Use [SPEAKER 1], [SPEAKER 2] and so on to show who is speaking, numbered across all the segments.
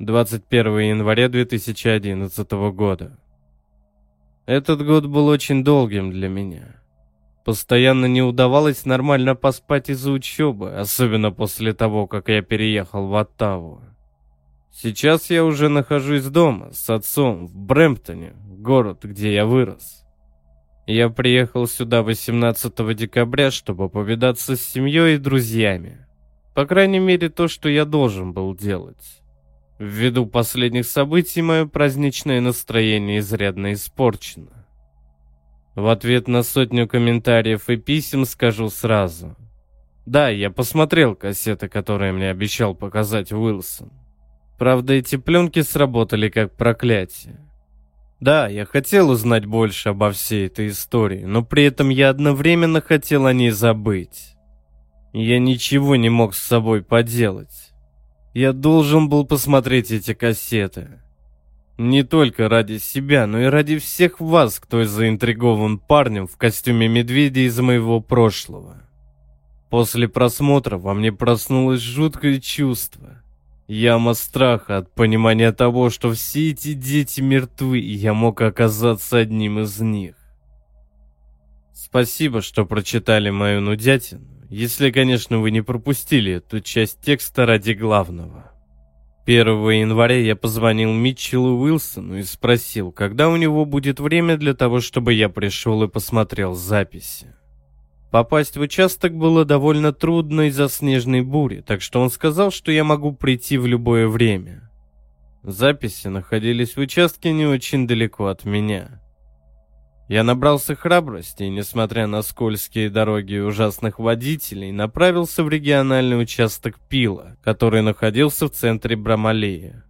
[SPEAKER 1] 21 января 2011 года. Этот год был очень долгим для меня. Постоянно не удавалось нормально поспать из-за учебы, особенно после того, как я переехал в Оттаву. Сейчас я уже нахожусь дома с отцом в Брэмптоне, город, где я вырос. Я приехал сюда 18 декабря, чтобы повидаться с семьей и друзьями. По крайней мере, то, что я должен был делать. Ввиду последних событий, мое праздничное настроение изрядно испорчено. В ответ на сотню комментариев и писем скажу сразу. Да, я посмотрел кассеты, которые мне обещал показать Уилсон. Правда, эти пленки сработали как проклятие. Да, я хотел узнать больше обо всей этой истории, но при этом я одновременно хотел о ней забыть. Я ничего не мог с собой поделать. Я должен был посмотреть эти кассеты. Не только ради себя, но и ради всех вас, кто заинтригован парнем в костюме медведя из моего прошлого. После просмотра во мне проснулось жуткое чувство. Яма страха от понимания того, что все эти дети мертвы, и я мог оказаться одним из них. Спасибо, что прочитали мою нудятину, если, конечно, вы не пропустили эту часть текста ради главного. 1 января я позвонил Митчеллу Уилсону и спросил, когда у него будет время для того, чтобы я пришел и посмотрел записи. Попасть в участок было довольно трудно из-за снежной бури, так что он сказал, что я могу прийти в любое время. Записи находились в участке не очень далеко от меня. Я набрался храбрости и, несмотря на скользкие дороги и ужасных водителей, направился в региональный участок Пила, который находился в центре Брамалея.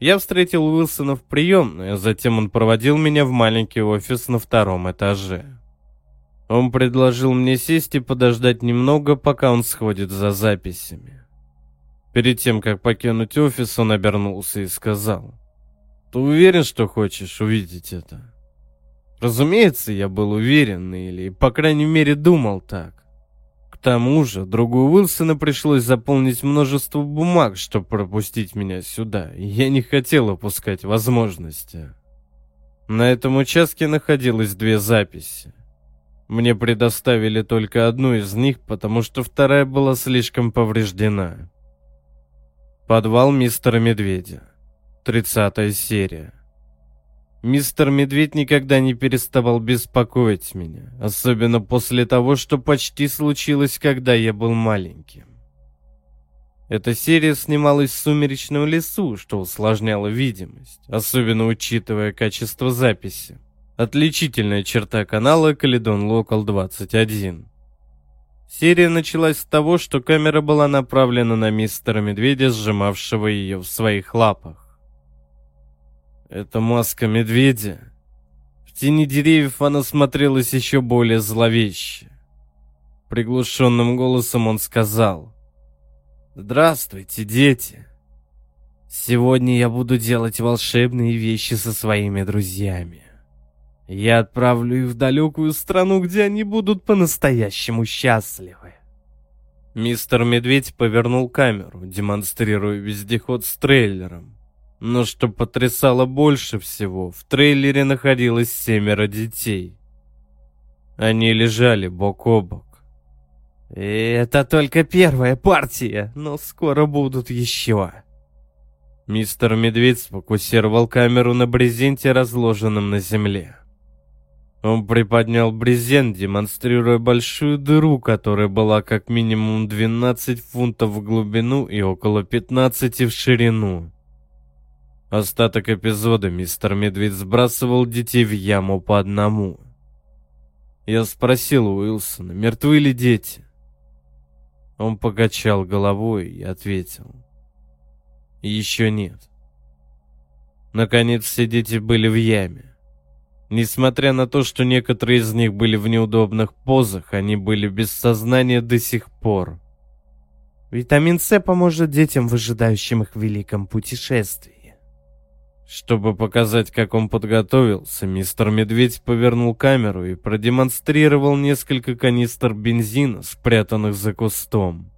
[SPEAKER 1] Я встретил Уилсона в приемной, а затем он проводил меня в маленький офис на втором этаже. Он предложил мне сесть и подождать немного, пока он сходит за записями. Перед тем, как покинуть офис, он обернулся и сказал, «Ты уверен, что хочешь увидеть это?» Разумеется, я был уверен, или, по крайней мере, думал так. К тому же, другу Уилсона пришлось заполнить множество бумаг, чтобы пропустить меня сюда, и я не хотел упускать возможности. На этом участке находилось две записи. Мне предоставили только одну из них, потому что вторая была слишком повреждена. Подвал мистера Медведя. Тридцатая серия. Мистер Медведь никогда не переставал беспокоить меня, особенно после того, что почти случилось, когда я был маленьким. Эта серия снималась в сумеречном лесу, что усложняло видимость, особенно учитывая качество записи. Отличительная черта канала Каледон Локал 21. Серия началась с того, что камера была направлена на мистера Медведя, сжимавшего ее в своих лапах. Это маска медведя. В тени деревьев она смотрелась еще более зловеще. Приглушенным голосом он сказал. «Здравствуйте, дети. Сегодня я буду делать волшебные вещи со своими друзьями. Я отправлю их в далекую страну, где они будут по-настоящему счастливы. Мистер Медведь повернул камеру, демонстрируя вездеход с трейлером. Но что потрясало больше всего, в трейлере находилось семеро детей. Они лежали бок о бок. И это только первая партия, но скоро будут еще. Мистер Медведь сфокусировал камеру на брезенте, разложенном на земле. Он приподнял брезент, демонстрируя большую дыру, которая была как минимум 12 фунтов в глубину и около 15 в ширину. Остаток эпизода мистер Медведь сбрасывал детей в яму по одному. Я спросил Уилсона, мертвы ли дети? Он покачал головой и ответил. Еще нет. Наконец все дети были в яме. Несмотря на то, что некоторые из них были в неудобных позах, они были без сознания до сих пор. Витамин С поможет детям, выжидающим их в великом путешествии. Чтобы показать, как он подготовился, мистер Медведь повернул камеру и продемонстрировал несколько канистр бензина, спрятанных за кустом.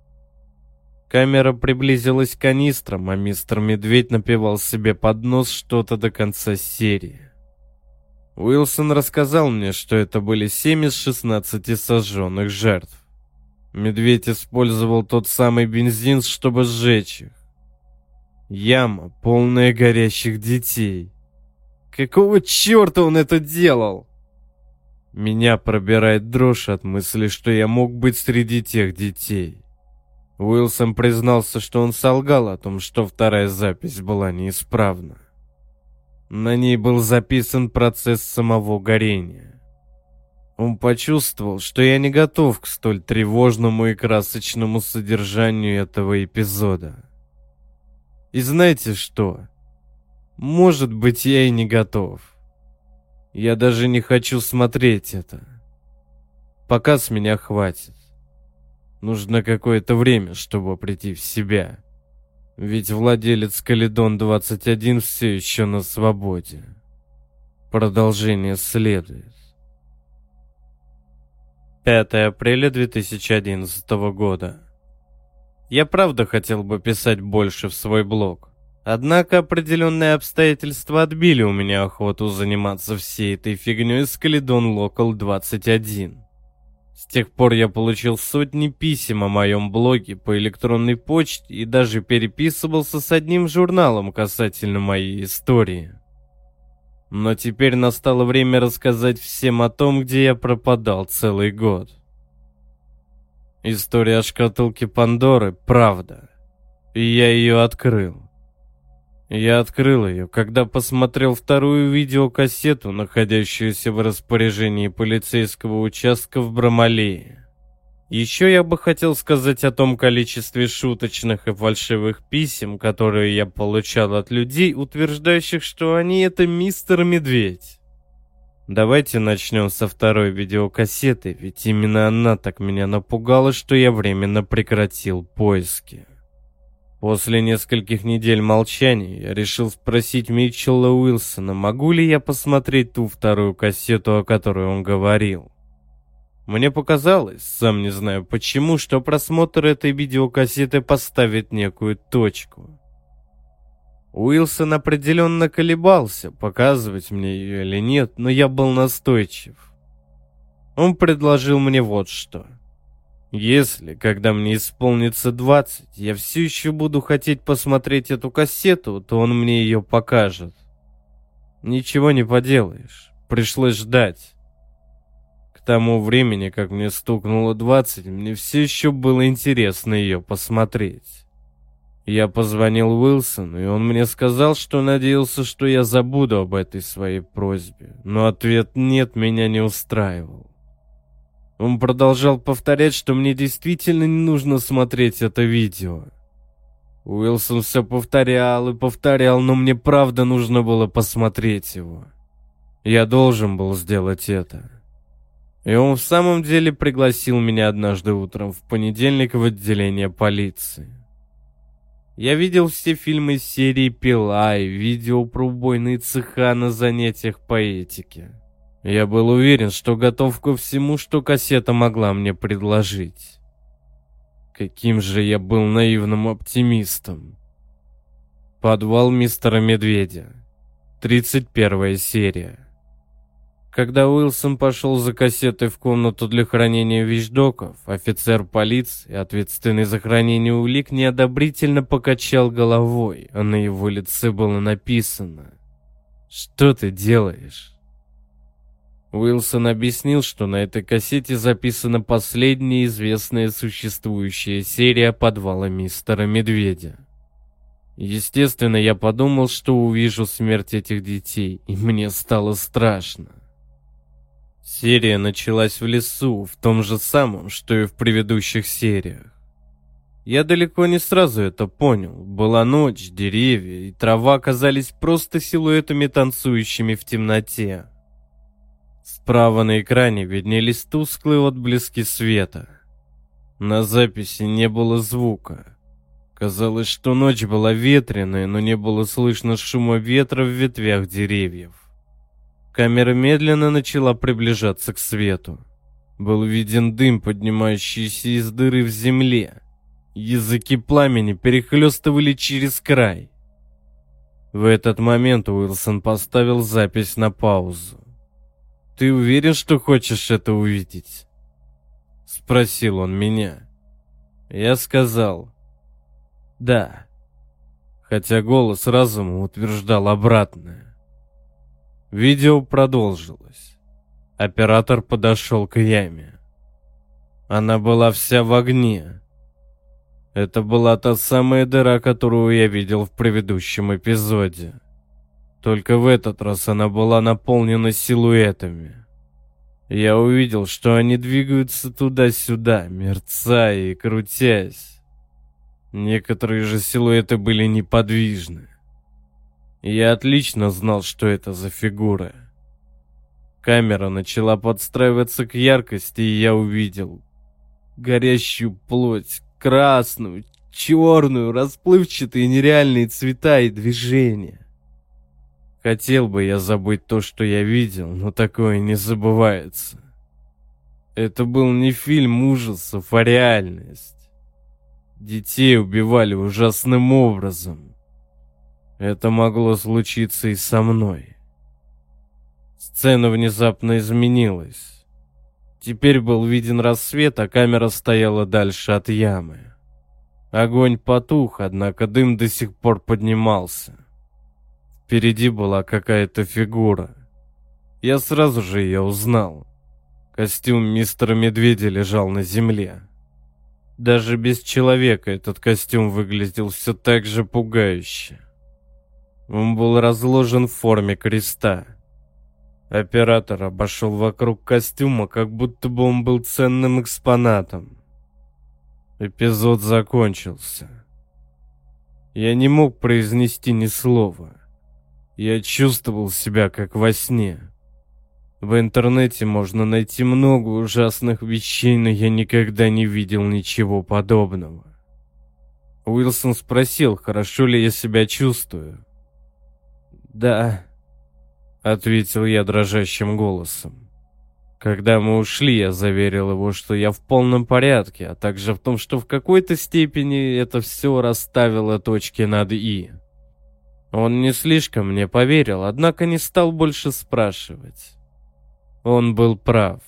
[SPEAKER 1] Камера приблизилась к канистрам, а мистер Медведь напевал себе под нос что-то до конца серии. Уилсон рассказал мне, что это были 7 из 16 сожженных жертв. Медведь использовал тот самый бензин, чтобы сжечь их. Яма, полная горящих детей. Какого черта он это делал? Меня пробирает дрожь от мысли, что я мог быть среди тех детей. Уилсон признался, что он солгал о том, что вторая запись была неисправна. На ней был записан процесс самого горения. Он почувствовал, что я не готов к столь тревожному и красочному содержанию этого эпизода. И знаете что? Может быть, я и не готов. Я даже не хочу смотреть это. Пока с меня хватит. Нужно какое-то время, чтобы прийти в себя. Ведь владелец Каледон-21 все еще на свободе. Продолжение следует. 5 апреля 2011 года. Я правда хотел бы писать больше в свой блог. Однако определенные обстоятельства отбили у меня охоту заниматься всей этой фигней с Каледон Локал 21. С тех пор я получил сотни писем о моем блоге по электронной почте и даже переписывался с одним журналом касательно моей истории. Но теперь настало время рассказать всем о том, где я пропадал целый год. История о шкатулке Пандоры – правда. И я ее открыл. Я открыл ее, когда посмотрел вторую видеокассету, находящуюся в распоряжении полицейского участка в Брамалее. Еще я бы хотел сказать о том количестве шуточных и фальшивых писем, которые я получал от людей, утверждающих, что они это мистер Медведь. Давайте начнем со второй видеокассеты, ведь именно она так меня напугала, что я временно прекратил поиски. После нескольких недель молчания я решил спросить Митчелла Уилсона, могу ли я посмотреть ту вторую кассету, о которой он говорил. Мне показалось, сам не знаю почему, что просмотр этой видеокассеты поставит некую точку. Уилсон определенно колебался, показывать мне ее или нет, но я был настойчив. Он предложил мне вот что — если, когда мне исполнится 20, я все еще буду хотеть посмотреть эту кассету, то он мне ее покажет. Ничего не поделаешь, пришлось ждать. К тому времени, как мне стукнуло 20, мне все еще было интересно ее посмотреть. Я позвонил Уилсону, и он мне сказал, что надеялся, что я забуду об этой своей просьбе, но ответ «нет» меня не устраивал. Он продолжал повторять, что мне действительно не нужно смотреть это видео. Уилсон все повторял и повторял, но мне правда нужно было посмотреть его. Я должен был сделать это. И он в самом деле пригласил меня однажды утром в понедельник в отделение полиции. Я видел все фильмы серии «Пила» и видео про убойные цеха на занятиях по этике. Я был уверен, что готов ко всему, что кассета могла мне предложить. Каким же я был наивным оптимистом. Подвал мистера Медведя. 31 серия. Когда Уилсон пошел за кассетой в комнату для хранения вещдоков, офицер полиции, ответственный за хранение улик, неодобрительно покачал головой, а на его лице было написано «Что ты делаешь?» Уилсон объяснил, что на этой кассете записана последняя известная существующая серия подвала мистера Медведя. Естественно, я подумал, что увижу смерть этих детей, и мне стало страшно. Серия началась в лесу, в том же самом, что и в предыдущих сериях. Я далеко не сразу это понял. Была ночь, деревья и трава казались просто силуэтами, танцующими в темноте. Справа на экране виднелись тусклые отблески света. На записи не было звука. Казалось, что ночь была ветреная, но не было слышно шума ветра в ветвях деревьев. Камера медленно начала приближаться к свету. Был виден дым, поднимающийся из дыры в земле. Языки пламени перехлестывали через край. В этот момент Уилсон поставил запись на паузу. «Ты уверен, что хочешь это увидеть?» Спросил он меня. Я сказал «Да», хотя голос разума утверждал обратное. Видео продолжилось. Оператор подошел к яме. Она была вся в огне. Это была та самая дыра, которую я видел в предыдущем эпизоде. Только в этот раз она была наполнена силуэтами. Я увидел, что они двигаются туда-сюда, мерцая и крутясь. Некоторые же силуэты были неподвижны. Я отлично знал, что это за фигура. Камера начала подстраиваться к яркости, и я увидел горящую плоть, красную, черную, расплывчатые нереальные цвета и движения. Хотел бы я забыть то, что я видел, но такое не забывается. Это был не фильм ужасов, а реальность. Детей убивали ужасным образом. Это могло случиться и со мной. Сцена внезапно изменилась. Теперь был виден рассвет, а камера стояла дальше от ямы. Огонь потух, однако дым до сих пор поднимался. Впереди была какая-то фигура. Я сразу же ее узнал. Костюм мистера Медведя лежал на земле. Даже без человека этот костюм выглядел все так же пугающе. Он был разложен в форме креста. Оператор обошел вокруг костюма, как будто бы он был ценным экспонатом. Эпизод закончился. Я не мог произнести ни слова. Я чувствовал себя как во сне. В интернете можно найти много ужасных вещей, но я никогда не видел ничего подобного. Уилсон спросил, хорошо ли я себя чувствую. «Да», ответил я дрожащим голосом. Когда мы ушли, я заверил его, что я в полном порядке, а также в том, что в какой-то степени это все расставило точки над «и». Он не слишком мне поверил, однако не стал больше спрашивать. Он был прав.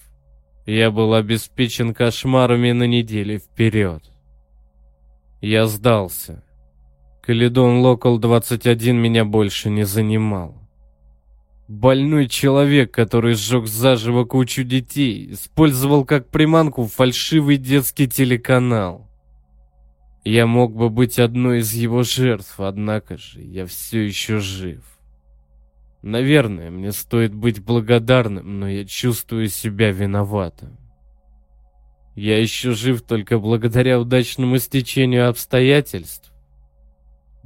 [SPEAKER 1] Я был обеспечен кошмарами на неделю вперед. Я сдался. Каледон Локал 21 меня больше не занимал. Больной человек, который сжег заживо кучу детей, использовал как приманку фальшивый детский телеканал. Я мог бы быть одной из его жертв, однако же я все еще жив. Наверное, мне стоит быть благодарным, но я чувствую себя виноватым. Я еще жив только благодаря удачному стечению обстоятельств.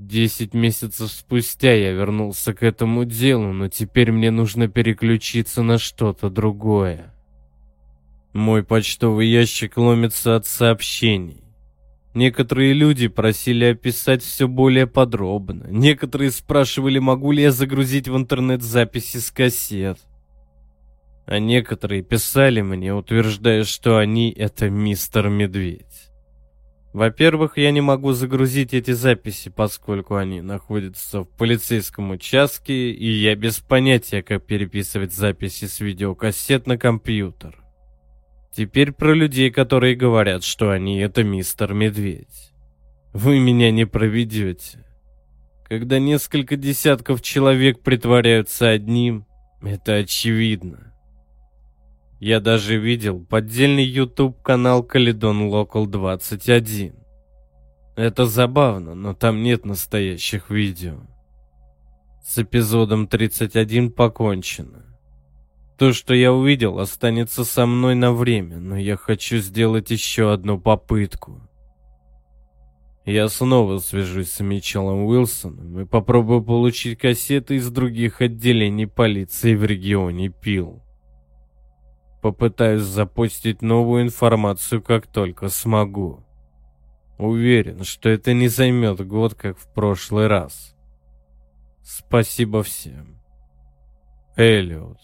[SPEAKER 1] Десять месяцев спустя я вернулся к этому делу, но теперь мне нужно переключиться на что-то другое. Мой почтовый ящик ломится от сообщений. Некоторые люди просили описать все более подробно. Некоторые спрашивали, могу ли я загрузить в интернет записи с кассет. А некоторые писали мне, утверждая, что они — это мистер Медведь. Во-первых, я не могу загрузить эти записи, поскольку они находятся в полицейском участке, и я без понятия, как переписывать записи с видеокассет на компьютер. Теперь про людей, которые говорят, что они это мистер Медведь. Вы меня не проведете. Когда несколько десятков человек притворяются одним, это очевидно. Я даже видел поддельный YouTube-канал Каледон Local 21. Это забавно, но там нет настоящих видео. С эпизодом 31 покончено. То, что я увидел, останется со мной на время, но я хочу сделать еще одну попытку. Я снова свяжусь с Митчеллом Уилсоном и попробую получить кассеты из других отделений полиции в регионе Пил. Попытаюсь запустить новую информацию, как только смогу. Уверен, что это не займет год, как в прошлый раз. Спасибо всем. Эллиот.